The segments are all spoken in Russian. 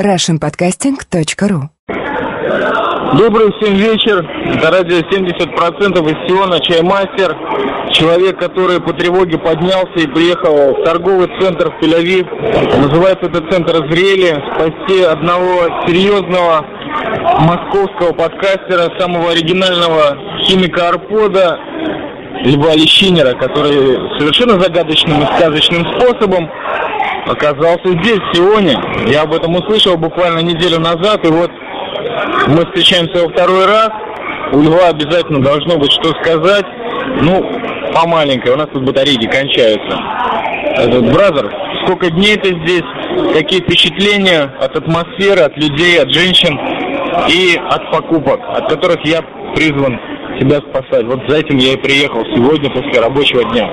russianpodcasting.ru Добрый всем вечер. Это радио 70% из Сиона, Чаймастер. Человек, который по тревоге поднялся и приехал в торговый центр в Тель-Авив. Называется этот центр «Зрели». Спасти одного серьезного московского подкастера, самого оригинального химика Арпода, Льва Лещинера, который совершенно загадочным и сказочным способом оказался здесь, Сионе. Я об этом услышал буквально неделю назад, и вот мы встречаемся во второй раз. У Льва обязательно должно быть что сказать. Ну, по маленькой, у нас тут батарейки кончаются. Этот бразер, сколько дней ты здесь, какие впечатления от атмосферы, от людей, от женщин и от покупок, от которых я призван себя спасать. Вот за этим я и приехал сегодня после рабочего дня.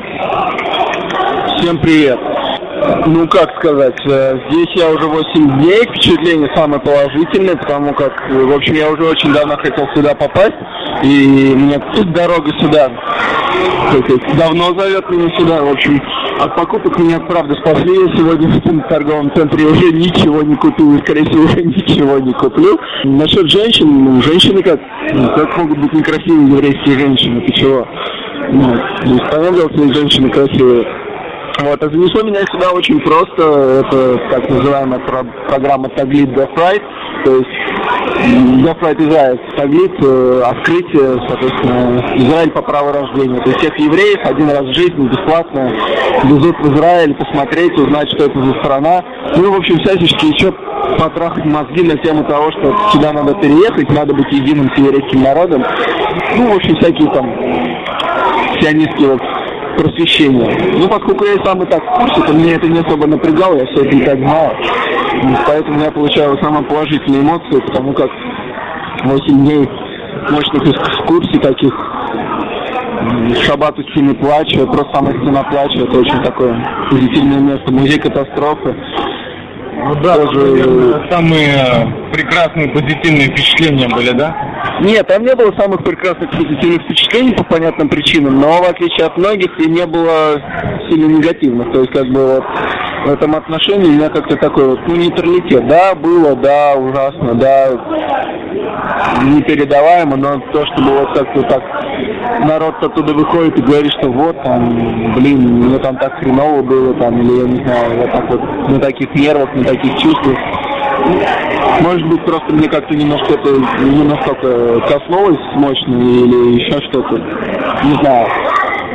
Всем привет. Ну, как сказать, э, здесь я уже 8 дней, впечатление самое положительное, потому как, э, в общем, я уже очень давно хотел сюда попасть, и мне тут дорога сюда, давно зовет меня сюда, в общем, от покупок меня, правда, спасли, я сегодня в торговом центре уже ничего не купил, и, скорее всего, уже ничего не куплю. Насчет женщин, ну, женщины как, как могут быть некрасивые еврейские женщины, ты чего? Ну, понятно, что женщины красивые. Вот, а занесло меня сюда очень просто. Это так называемая про- программа Таглит Death То есть Right Израиль. Таглит, э, открытие, соответственно, Израиль по праву рождения. То есть всех евреев один раз в жизни бесплатно везут в Израиль посмотреть, узнать, что это за страна. Ну, в общем, всячески еще потрахать мозги на тему того, что сюда надо переехать, надо быть единым с еврейским народом. Ну, в общем, всякие там сионистские вот просвещения. Ну, поскольку я сам и так в курсе, то меня это не особо напрягало, я все это и так знаю. И Поэтому я получаю самые положительные эмоции, потому как 8 дней мощных экскурсий таких, Шаббат у стены плача, просто самая стена плача, это очень такое позитивное место, музей катастрофы. Ну да, Тоже- наверное, самые э, прекрасные позитивные впечатления были, да? Нет, там не было самых прекрасных позитивных впечатлений по понятным причинам, но в отличие от многих и не было сильно негативных. То есть как бы вот в этом отношении у меня как-то такой вот, ну, нейтралитет. Да, было, да, ужасно, да, непередаваемо, но то, чтобы вот как-то так народ оттуда выходит и говорит, что вот там, блин, мне там так хреново было, там, или я не знаю, я так вот на таких нервах, на таких чувствах. Может быть, просто мне как-то немножко это не настолько коснулось мощно или еще что-то. Не знаю.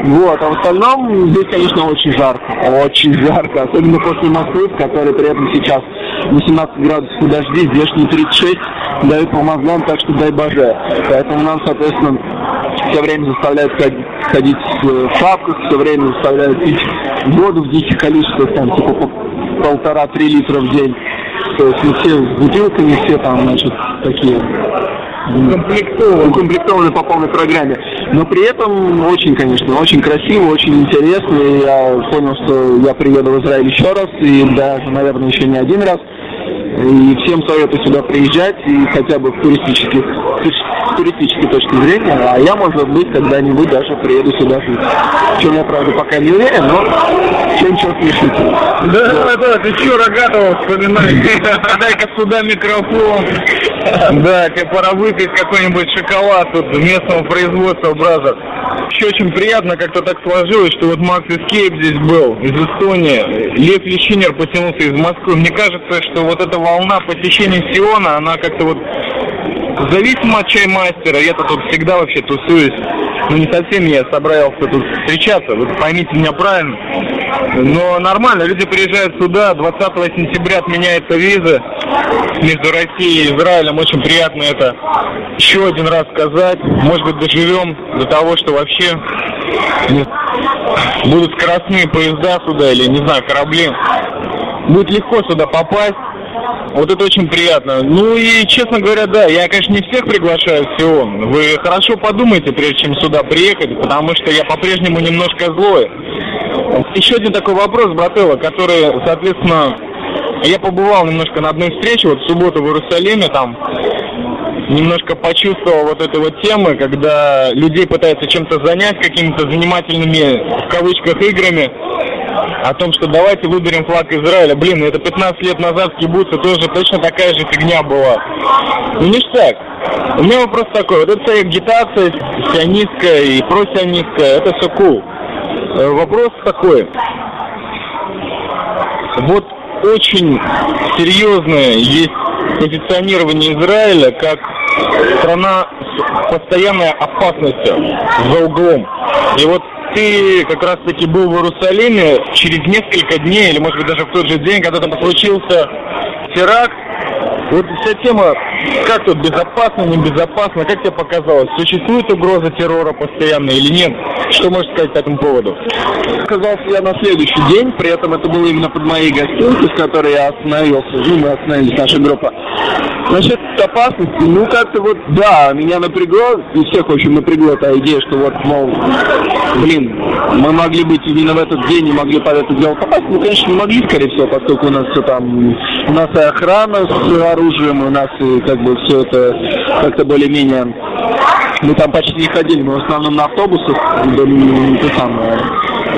Вот, а в остальном здесь, конечно, очень жарко. Очень жарко. Особенно после Москвы, в которой при этом сейчас 18 градусов и дожди, здешние 36 дают по мозгам, так что дай боже. Поэтому нам, соответственно, все время заставляют ходить, ходить в шапках, все время заставляют пить воду в диких количествах, там, типа по полтора-три литра в день. То есть мы все с бутылками, все там, значит, такие укомплектованы. укомплектованы по полной программе. Но при этом очень, конечно, очень красиво, очень интересно. И я понял, что я приеду в Израиль еще раз, и даже, наверное, еще не один раз. И всем советую сюда приезжать, и хотя бы в туристических, с туристической точки зрения, а я, может быть, когда-нибудь даже приеду сюда жить. В чем я, правда, пока не уверен, но чем черт не шутит. Да, да, да, ты чё, Рогатого вспоминай? Дай-ка сюда микрофон. Да, тебе пора выпить какой-нибудь шоколад тут местного производства, бразер. Еще очень приятно, как-то так сложилось, что вот Макс Эскейп здесь был, из Эстонии. Лев Лещинер потянулся из Москвы. Мне кажется, что вот эта волна посещения Сиона, она как-то вот зависимо от чаймастера. Я-то тут всегда вообще тусуюсь. Ну, не совсем я собрался тут встречаться, вы поймите меня правильно. Но нормально, люди приезжают сюда, 20 сентября отменяется виза между Россией и Израилем. Очень приятно это еще один раз сказать. Может быть, доживем до того, что вообще будут скоростные поезда сюда или, не знаю, корабли. Будет легко сюда попасть. Вот это очень приятно. Ну и, честно говоря, да, я, конечно, не всех приглашаю в Сион. Вы хорошо подумайте, прежде чем сюда приехать, потому что я по-прежнему немножко злой. Еще один такой вопрос, брателло, который, соответственно, я побывал немножко на одной встрече, вот в субботу в Иерусалиме, там немножко почувствовал вот этой вот темы, когда людей пытаются чем-то занять, какими-то занимательными, в кавычках, играми. о том, что давайте выберем флаг Израиля. Блин, это 15 лет назад в кибуце тоже точно такая же фигня была. Ну, ништяк. У меня вопрос такой, вот эта агитация сионистская и просионистская, это все cool. Э, вопрос такой. Вот очень серьезное есть позиционирование Израиля как страна с постоянной опасностью за углом. И вот ты как раз таки был в Иерусалиме через несколько дней, или может быть даже в тот же день, когда там случился теракт, вот вся тема, как тут безопасно, небезопасно, как тебе показалось? Существует угроза террора постоянно или нет? Что можешь сказать по этому поводу? Оказался я на следующий день, при этом это было именно под моей гостиницей, в которой я остановился. Ну, мы остановились, наша группа. Насчет опасности, ну как-то вот, да, меня напрягло, и всех, общем, напрягло эта идея, что вот, мол, блин, мы могли быть именно в этот день и могли под это дело попасть. Ну, конечно, не могли, скорее всего, поскольку у нас все там, у нас и охрана с оружием, у нас и как бы все это как-то более-менее мы там почти не ходили, мы в основном на автобусах, то самое,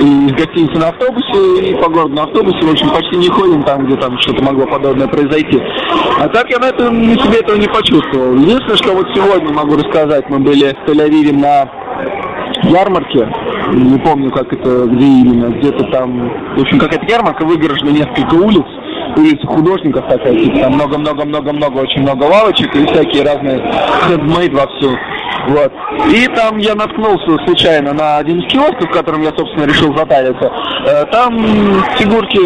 и из гостиницы на автобусе, и по городу на автобусе, в общем, почти не ходим там, где там что-то могло подобное произойти. А так я на, этом, на себе этого не почувствовал. Единственное, что вот сегодня могу рассказать, мы были в Тель-Авиве на ярмарке, не помню, как это, где именно, где-то там, в общем, какая-то ярмарка, выгорожена несколько улиц, улица художников такая, типа, там много-много-много-много, очень много лавочек и всякие разные хендмейд вовсю. Вот. И там я наткнулся случайно на один из киосков, в котором я, собственно, решил затариться. Э, там фигурки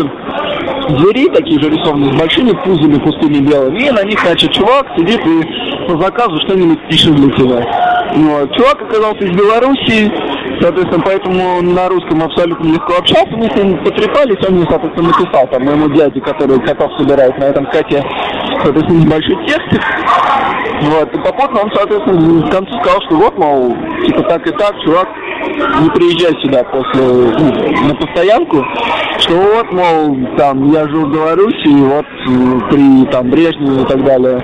двери, такие же рисованные, с большими пузами пустыми белыми, и на них, значит, чувак сидит и по заказу что-нибудь пишет для тебя. Вот. Чувак оказался из Белоруссии, соответственно, поэтому на русском абсолютно легко общался, мы с ним потрепались, он мне, соответственно, написал там моему дяде, который котов собирает на этом коте, соответственно, небольшой текст. Вот. И попутно он, соответственно, в конце сказал, что вот, мол, типа так и так, чувак, не приезжай сюда после, ну, на постоянку, что вот, мол, там, я жил в Беларуси, и вот при, там, Брежневе и так далее,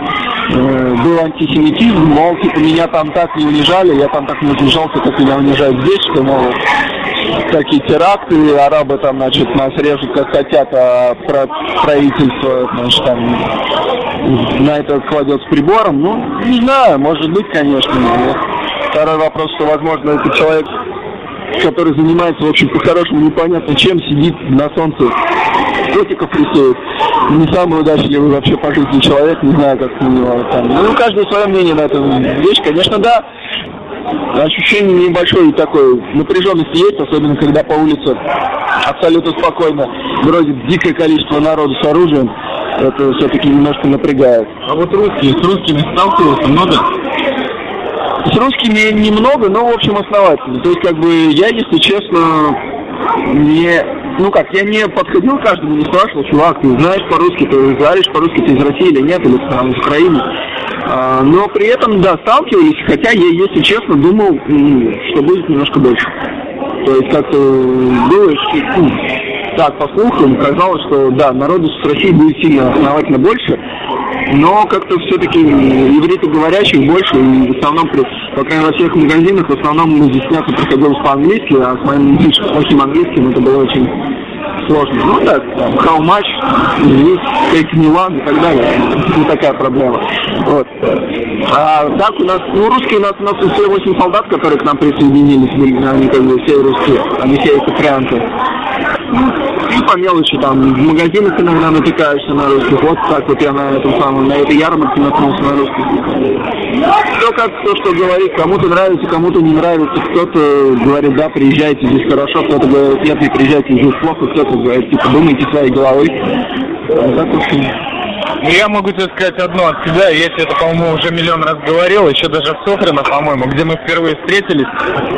э, был антисемитизм, мол, типа, меня там так не унижали, я там так не унижался, как меня унижают здесь, что, мол, такие теракты, арабы там, значит, нас режут как хотят, а про правительство, значит, там на это кладет с прибором. Ну, не знаю, может быть, конечно. Но второй вопрос, что, возможно, этот человек, который занимается, в общем, по-хорошему непонятно чем, сидит на солнце, котиков рисует. Не самый удачливый вообще по жизни человек, не знаю, как у него там. Ну, у каждого свое мнение на эту вещь. Конечно, да, ощущение небольшой такой напряженности есть, особенно когда по улице абсолютно спокойно бродит дикое количество народу с оружием. Это все-таки немножко напрягает. А вот русские, с русскими сталкивался много? С русскими немного, но в общем основательно. То есть как бы я, если честно, не ну как, я не подходил к каждому, не спрашивал, чувак, ты знаешь по-русски, ты говоришь по-русски, ты из России или нет, или там, из Украины. А, но при этом, да, сталкивались, хотя я, если честно, думал, что будет немножко больше. То есть как-то было, ну, так, по слухам, казалось, что да, народу с России будет сильно основательно больше, но как-то все-таки ивритоговорящих больше, и в основном, при, по крайней мере, во всех магазинах, в основном мы здесь мясо приходилось по-английски, а с моим плохим английским это было очень сложно. Ну так, how much, take me и так далее. Не такая проблема. Вот. А так у нас, ну русские у нас, у нас все 8 солдат, которые к нам присоединились, были, они как бы все русские, они все эфикрианты. Ну, и по мелочи там, в магазинах иногда натыкаешься на русских. Вот так вот я на этом самом, на этой ярмарке наткнулся на русских. Все как то, что говорит, кому-то нравится, кому-то не нравится. Кто-то говорит, да, приезжайте, здесь хорошо, кто-то говорит, нет, не приезжайте, здесь плохо, кто-то говорит, типа, думайте своей головой. А так, в общем, ну, я могу тебе сказать одно от себя, я тебе это, по-моему, уже миллион раз говорил, еще даже в Сохрино, по-моему, где мы впервые встретились.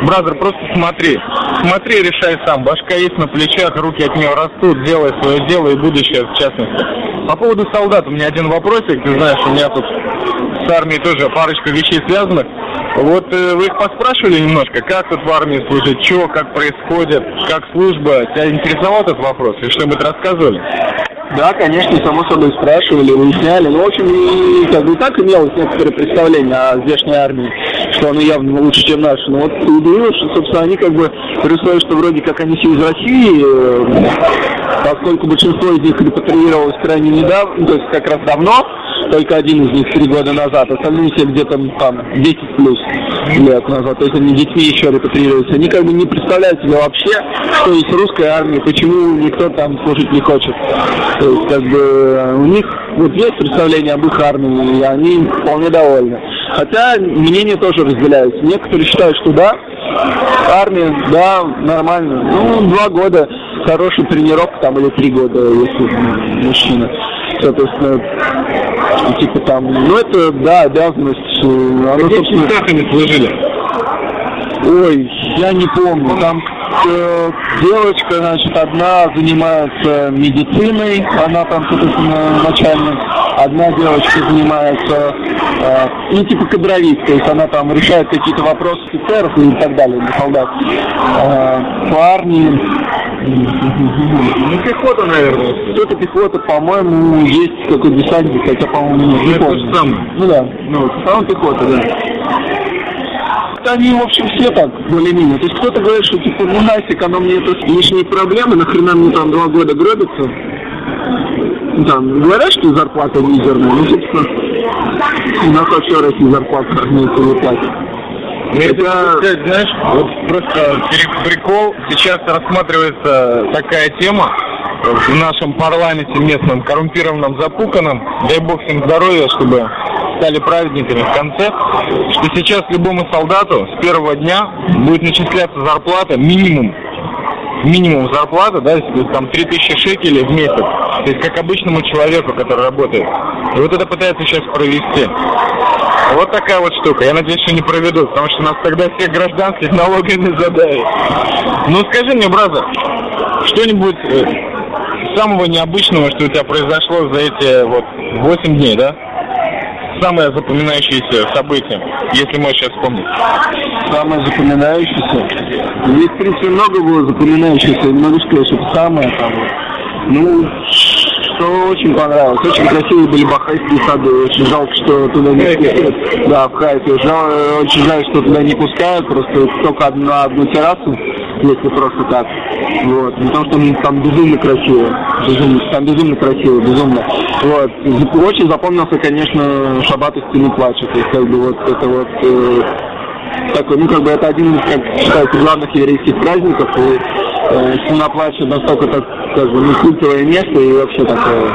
Бразер, просто смотри, смотри, решай сам, башка есть на плечах, руки от нее растут, делай свое дело и будущее в частности. По поводу солдат, у меня один вопросик, ты знаешь, у меня тут армией тоже парочка вещей связанных. Вот э, вы их поспрашивали немножко, как тут в армии служить, что, как происходит, как служба? Тебя интересовал этот вопрос? И что-нибудь рассказывали? Да, конечно, само собой спрашивали, выясняли. Ну, в общем, как бы и так имелось некоторое представление о здешней армии. что оно явно лучше, чем наше. Но вот удивилось, что, собственно, они как бы, при что вроде как они все из России, э, поскольку большинство из них репатриировалось крайне недавно, то есть как раз давно, только один из них три года назад, остальные все где-то там 10 плюс лет назад, то есть они детьми еще репатриируются. Они как бы не представляют себе вообще, что есть русская армия, почему никто там служить не хочет. То есть как бы у них вот есть представление об их армии, и они вполне довольны. Хотя мнения тоже разделяются. Некоторые считают, что да, армия, да, нормально. Ну, два года хороший тренировка там или три года, если мужчина. Соответственно, типа там, ну это, да, обязанность. Оно, Какими собственно... они служили? Ой, я не помню. Там э, девочка, значит, одна занимается медициной, она там, соответственно, начальник. Одна девочка занимается, э, ну, типа кадровик, то есть она там решает какие-то вопросы офицеров и так далее, для солдат. Э, парни, ну, пехота, наверное. Кто-то пехота, по-моему, есть какой-то десантник, хотя, по-моему, не, не ну, помню. Ну да, ну, сам пехота, да они, в общем, все так более-менее. То есть кто-то говорит, что типа, ну нафиг, оно мне это лишние проблемы, нахрена мне там два года гробится. Ну, там, говорят, что зарплата мизерная, ну, собственно, у нас вообще в России зарплата не платит. Это, сказать, знаешь, вот просто прикол, сейчас рассматривается такая тема в нашем парламенте местном, коррумпированном, запуканном, дай бог всем здоровья, чтобы стали праведниками в конце, что сейчас любому солдату с первого дня будет начисляться зарплата минимум минимум зарплата, да, там 3000 шекелей в месяц, то есть как обычному человеку, который работает. И вот это пытаются сейчас провести. Вот такая вот штука. Я надеюсь, что не проведут, потому что нас тогда всех гражданских налогами задают. Ну скажи мне, бразер, что-нибудь э, самого необычного, что у тебя произошло за эти вот 8 дней, да? Самое запоминающееся событие, если можешь сейчас вспомнить? Самое запоминающееся? Здесь, в принципе, много было запоминающееся. Не могу сказать, что это самое там. Ну, что очень понравилось. Очень красивые были бахайские сады. Очень жалко, что туда не пускают. Да, в Хайфе. Жал, очень жаль, что туда не пускают. Просто только на одну террасу если просто так. Вот. Потому что там безумно красиво. Безумно, там безумно красиво, безумно. Вот. Очень запомнился, конечно, Шаббат из стены плача. То есть, как бы, вот это вот э, такой, ну, как бы, это один из, как считается, главных еврейских праздников. И э, стена плача настолько, так, как бы, ну, культовое место и вообще такое,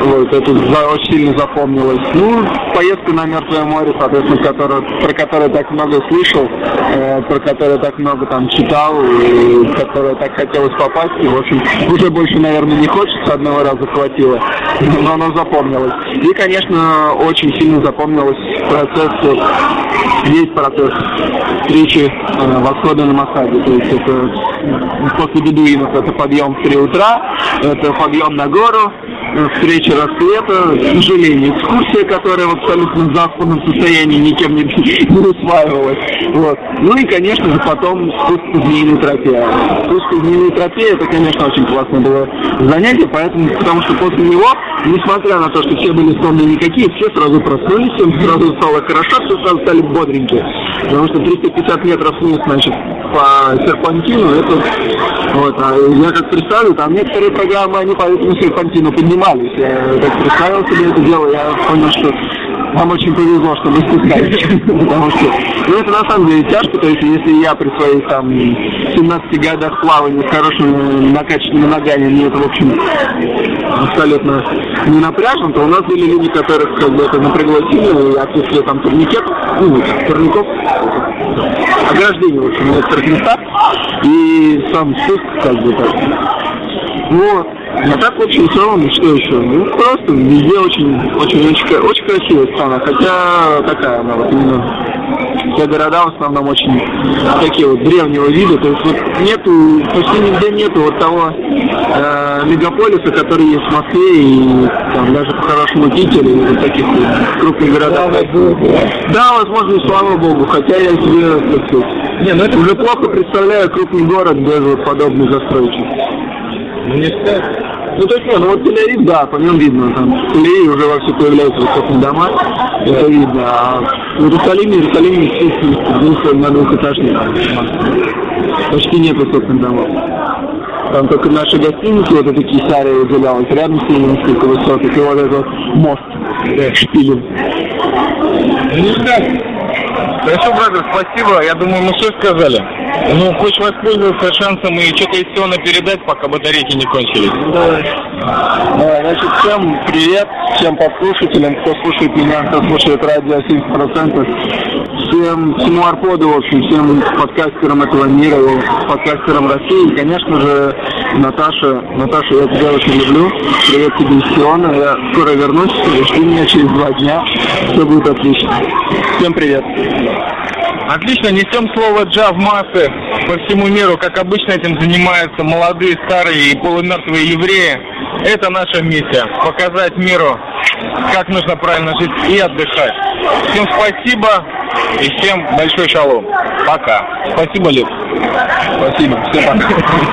вот, это за, очень сильно запомнилось. Ну, поездка на Мертвое море, соответственно, которую, про которую так много слышал, э, про которую так много там читал, и которую так хотелось попасть. И, в общем, уже больше, наверное, не хочется, одного раза хватило, но оно запомнилось. И, конечно, очень сильно запомнилось процесс, весь процесс встречи э, восхода на Масаде. То есть это после бедуинов это подъем в 3 утра, это подъем на гору, встреча рассвета, к сожалению, экскурсия, которая в абсолютно западном состоянии никем не, не усваивалась. Вот. Ну и, конечно же, потом спуск по змеиной тропе. Спуск по змеиной тропе, это, конечно, очень классное было занятие, поэтому, потому что после него, несмотря на то, что все были сонные никакие, все сразу проснулись, всем сразу стало хорошо, все сразу стали бодренькие. Потому что 350 метров вниз, значит, по серпантину, это вот, а я как представлю, там некоторые программы, они по этому серпантину поднимались. Я как представил себе это дело, я понял, что вам очень повезло, что вы спускаетесь. Потому что, ну, это на самом деле тяжко, то есть, если я при своих, там, 17 годах плавания с хорошими накачанными ногами, мне это, в общем, абсолютно не напряжно, то у нас были люди, которых, как бы, это напрягло сильно, и отсутствие, там, турникетов, ну, турников, ограждений, в общем, в некоторых и сам спуск, как бы, так. Вот. А так, в общем, целом, что еще? Ну, просто везде очень, очень, очень, очень красивая страна, хотя такая она вот именно все города в основном очень такие вот древнего вида, то есть вот нету, почти нигде нету вот того э, мегаполиса, который есть в Москве и там даже по-хорошему Питере и вот таких вот крупных городах. Да, возможно, слава богу, хотя я себе, так сказать, не, ну это... уже плохо представляю крупный город без вот подобной застройки. Ну не сказать. Ну, то есть, нет, ну вот Тель-Авив, да, по нем видно, там, в Тель-Авиве уже вовсю появляются высотные дома, это видно, а в Иерусалиме, Иерусалиме, естественно, двух, на двухэтажных почти нет высотных домов. Там только наши гостиницы, вот эти Кисария выделялась, рядом с ними несколько высоток, и вот этот мост, да, шпилем. Хорошо, братья, спасибо. Я думаю, мы все сказали. Ну, хочешь воспользоваться шансом и что-то из всего передать, пока батарейки не кончились? Да. Да, значит, всем привет, всем подслушателям, кто слушает меня, кто слушает радио 70%, всем, всему Арподу, в общем, всем подкастерам этого мира, подкастерам России, и, конечно же, Наташа, Наташа, я тебя очень люблю, привет тебе из Сиона, я скоро вернусь, жди меня через два дня, все будет отлично. Всем привет. Отлично, несем слово джа в массы по всему миру. Как обычно этим занимаются молодые, старые и полумертвые евреи. Это наша миссия. Показать миру, как нужно правильно жить и отдыхать. Всем спасибо и всем большой шалом. Пока. Спасибо, Лев. Спасибо. Всем пока.